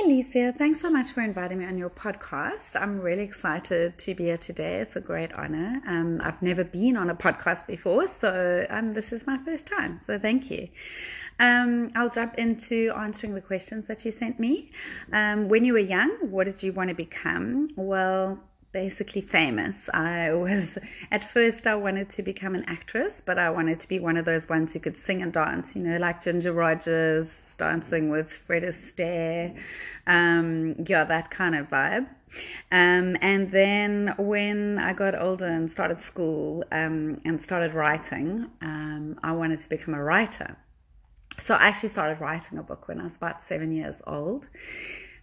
Hi, Lisa. Thanks so much for inviting me on your podcast. I'm really excited to be here today. It's a great honor. Um, I've never been on a podcast before, so um, this is my first time. So thank you. Um, I'll jump into answering the questions that you sent me. Um, when you were young, what did you want to become? Well, basically famous. I was at first I wanted to become an actress, but I wanted to be one of those ones who could sing and dance, you know, like Ginger Rogers dancing with Fred Astaire. Um, yeah, that kind of vibe. Um, and then when I got older and started school um, and started writing, um, I wanted to become a writer. So I actually started writing a book when I was about seven years old.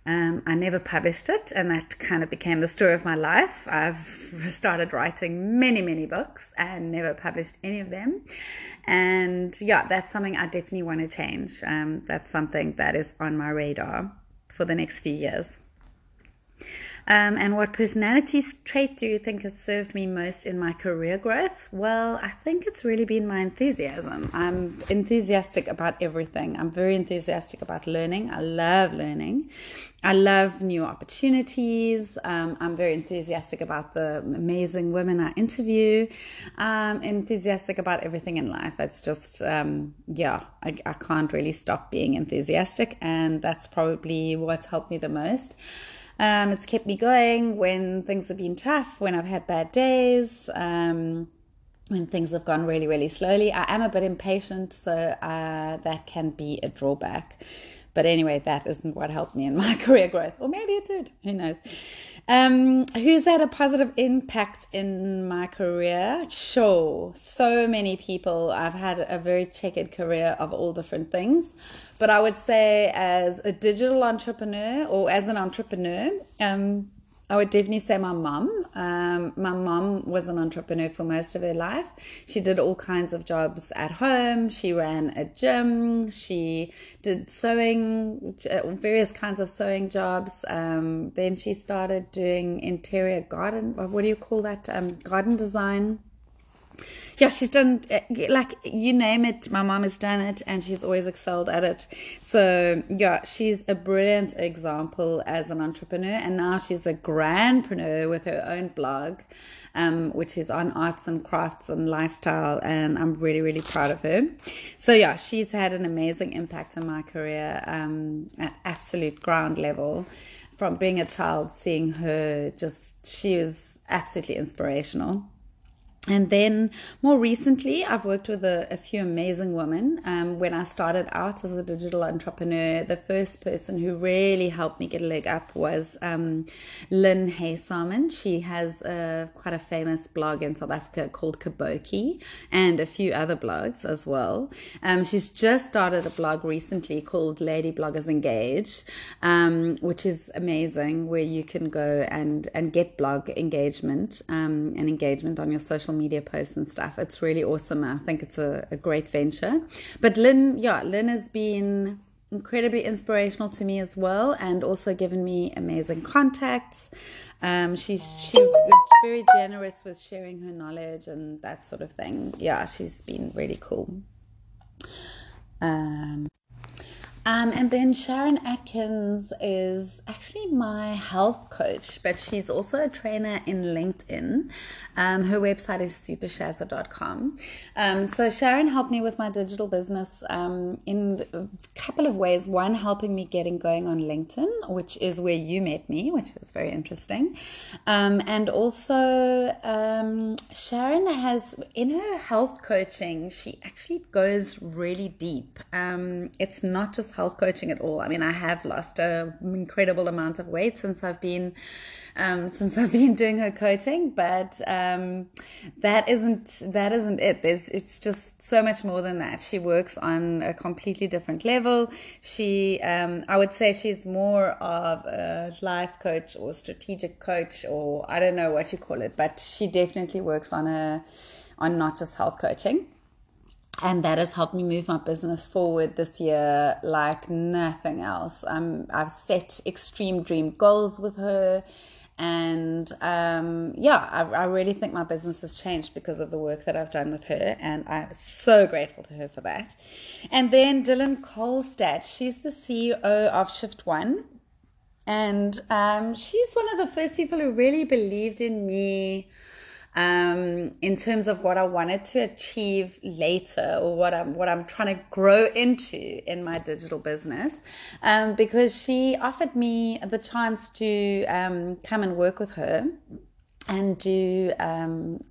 Um, I never published it, and that kind of became the story of my life. I've started writing many, many books and never published any of them. And yeah, that's something I definitely want to change. Um, that's something that is on my radar for the next few years. Um, and what personality trait do you think has served me most in my career growth? Well, I think it's really been my enthusiasm. I'm enthusiastic about everything. I'm very enthusiastic about learning. I love learning. I love new opportunities. Um, I'm very enthusiastic about the amazing women I interview. I'm enthusiastic about everything in life. It's just, um, yeah, I, I can't really stop being enthusiastic. And that's probably what's helped me the most. Um, it's kept me going when things have been tough, when I've had bad days, um, when things have gone really, really slowly. I am a bit impatient, so uh, that can be a drawback. But anyway, that isn't what helped me in my career growth. Or maybe it did. Who knows? Um, who's had a positive impact in my career? Sure. So many people. I've had a very checkered career of all different things. But I would say, as a digital entrepreneur or as an entrepreneur, um, I would definitely say my mum. Um, my mum was an entrepreneur for most of her life. She did all kinds of jobs at home. She ran a gym. She did sewing, various kinds of sewing jobs. Um, then she started doing interior garden. What do you call that? Um, garden design yeah, she's done eh, like you name it. My mom has done it, and she's always excelled at it. So yeah, she's a brilliant example as an entrepreneur, and now she's a grandpreneur with her own blog, um, which is on arts and crafts and lifestyle, and I'm really really proud of her. So yeah, she's had an amazing impact on my career um, at absolute ground level. From being a child, seeing her just she was absolutely inspirational. And then more recently, I've worked with a, a few amazing women. Um, when I started out as a digital entrepreneur, the first person who really helped me get a leg up was um, Lynn Hay Salmon. She has a, quite a famous blog in South Africa called Kaboki and a few other blogs as well. Um, she's just started a blog recently called Lady Bloggers Engage, um, which is amazing, where you can go and, and get blog engagement um, and engagement on your social media posts and stuff. It's really awesome. I think it's a, a great venture. But Lynn, yeah, Lynn has been incredibly inspirational to me as well and also given me amazing contacts um, she's she very generous with sharing her knowledge and that sort of thing yeah she's been really cool um, um, and then Sharon Atkins is actually my health coach, but she's also a trainer in LinkedIn. Um, her website is supershazza.com. Um, so Sharon helped me with my digital business um, in a couple of ways. One, helping me getting going on LinkedIn, which is where you met me, which is very interesting. Um, and also, um, Sharon has, in her health coaching, she actually goes really deep. it's not just health coaching at all. I mean, I have lost an incredible amount of weight since I've been um, since I've been doing her coaching, but um, that isn't that isn't it. There's it's just so much more than that. She works on a completely different level. She, um, I would say, she's more of a life coach or strategic coach, or I don't know what you call it, but she definitely works on a on not just health coaching and that has helped me move my business forward this year like nothing else. Um, I've set extreme dream goals with her, and um, yeah, I, I, really think my business has changed because of the work that I've done with her, and I'm so grateful to her for that. And then Dylan Kohlstädt, she's the CEO of Shift One, And um, she's one of the first people who really believed in me um, in terms of what I wanted to achieve later or what I'm what I'm trying to grow into in my digital business. Um, because she offered me the chance to um, come and work with her and do um,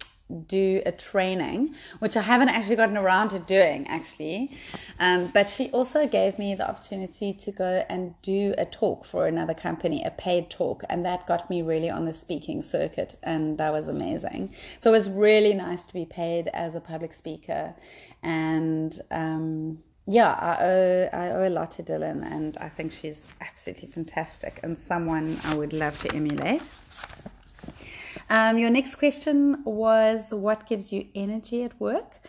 do a training, which I haven't actually gotten around to doing actually. Um, but she also gave me the opportunity to go and do a talk for another company, a paid talk, and that got me really on the speaking circuit, and that was amazing. So it was really nice to be paid as a public speaker, and um, yeah, I owe, I owe a lot to Dylan, and I think she's absolutely fantastic and someone I would love to emulate. Um, your next question was what gives you energy at work?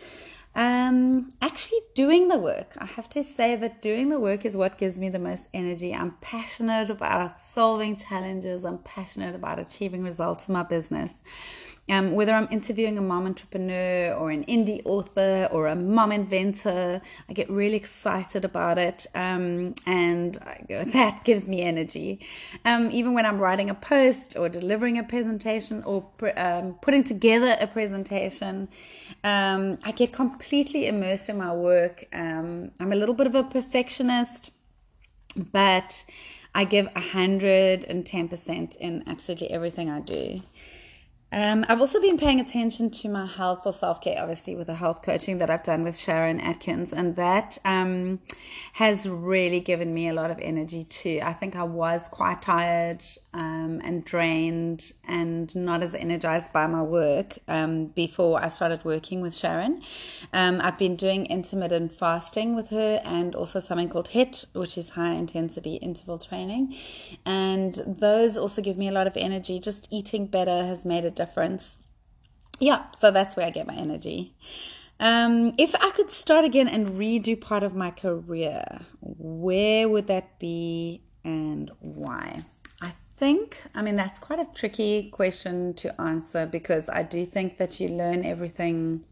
Um, actually, doing the work. I have to say that doing the work is what gives me the most energy. I'm passionate about solving challenges, I'm passionate about achieving results in my business. Um, whether I'm interviewing a mom entrepreneur or an indie author or a mom inventor, I get really excited about it, um, and go, that gives me energy. Um, even when I'm writing a post or delivering a presentation or um, putting together a presentation, um, I get completely immersed in my work. Um, I'm a little bit of a perfectionist, but I give 110% in absolutely everything I do. Um, I've also been paying attention to my health or self care, obviously, with the health coaching that I've done with Sharon Atkins, and that um, has really given me a lot of energy too. I think I was quite tired um, and drained and not as energized by my work um, before I started working with Sharon. Um, I've been doing intermittent fasting with her and also something called HIIT, which is high intensity interval training, and those also give me a lot of energy. Just eating better has made a difference. Yeah, so that's where I get my energy. Um, if I could start again and redo part of my career, where would that be and why? I think, I mean, that's quite a tricky question to answer because I do think that you learn everything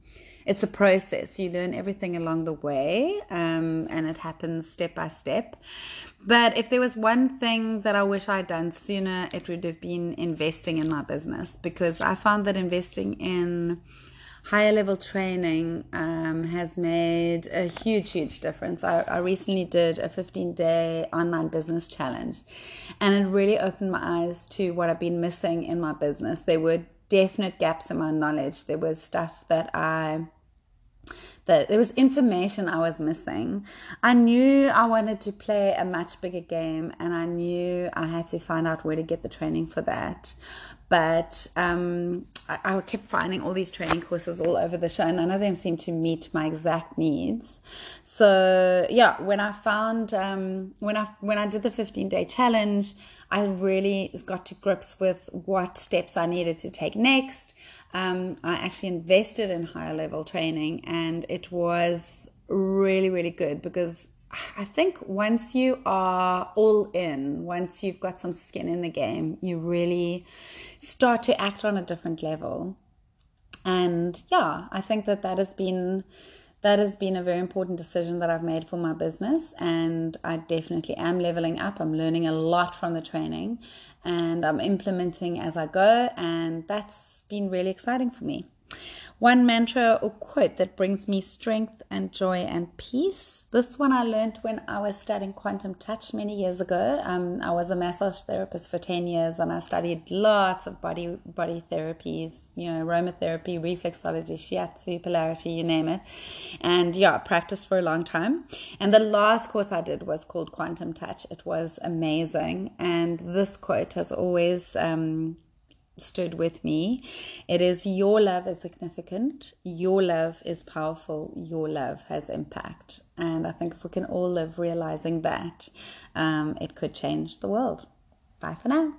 it's a process. You learn everything along the way, um, and it happens step by step. But if there was one thing that I wish I'd done sooner, it would have been investing in my business because I found that investing in higher level training um, has made a huge, huge difference. I, I recently did a 15 day online business challenge, and it really opened my eyes to what I've been missing in my business. There were definite gaps in my knowledge. There was stuff that I that there was information I was missing. I knew I wanted to play a much bigger game and I knew I had to find out where to get the training for that. But um, I, I, kept finding all these training courses all over the show, and none of them seemed to meet my exact needs. So yeah, when I found um, when I when I did the 15 day challenge, I really got to grips with what steps I needed to take next um, I actually invested in higher level training and it was really, really good because I think once you are all in, once you've got some skin in the game, you really start to act on a different level. And yeah, I think that that has been that has been a very important decision that I've made for my business. And I definitely am leveling up. I'm learning a lot from the training and I'm implementing as I go. And that's been really exciting for me. One mantra or quote that brings me strength and joy and peace. This one I learned when I was studying quantum touch many years ago. Um, I was a massage therapist for 10 years and I studied lots of body body therapies, you know, aromatherapy, reflexology, shiatsu, polarity, you name it. And yeah, practiced for a long time. And the last course I did was called Quantum Touch. It was amazing. And this quote has always um, stood with me. It is your love is significant, your love is powerful, your love has impact. And I think if we can all live realizing that, um, it could change the world. Bye for now.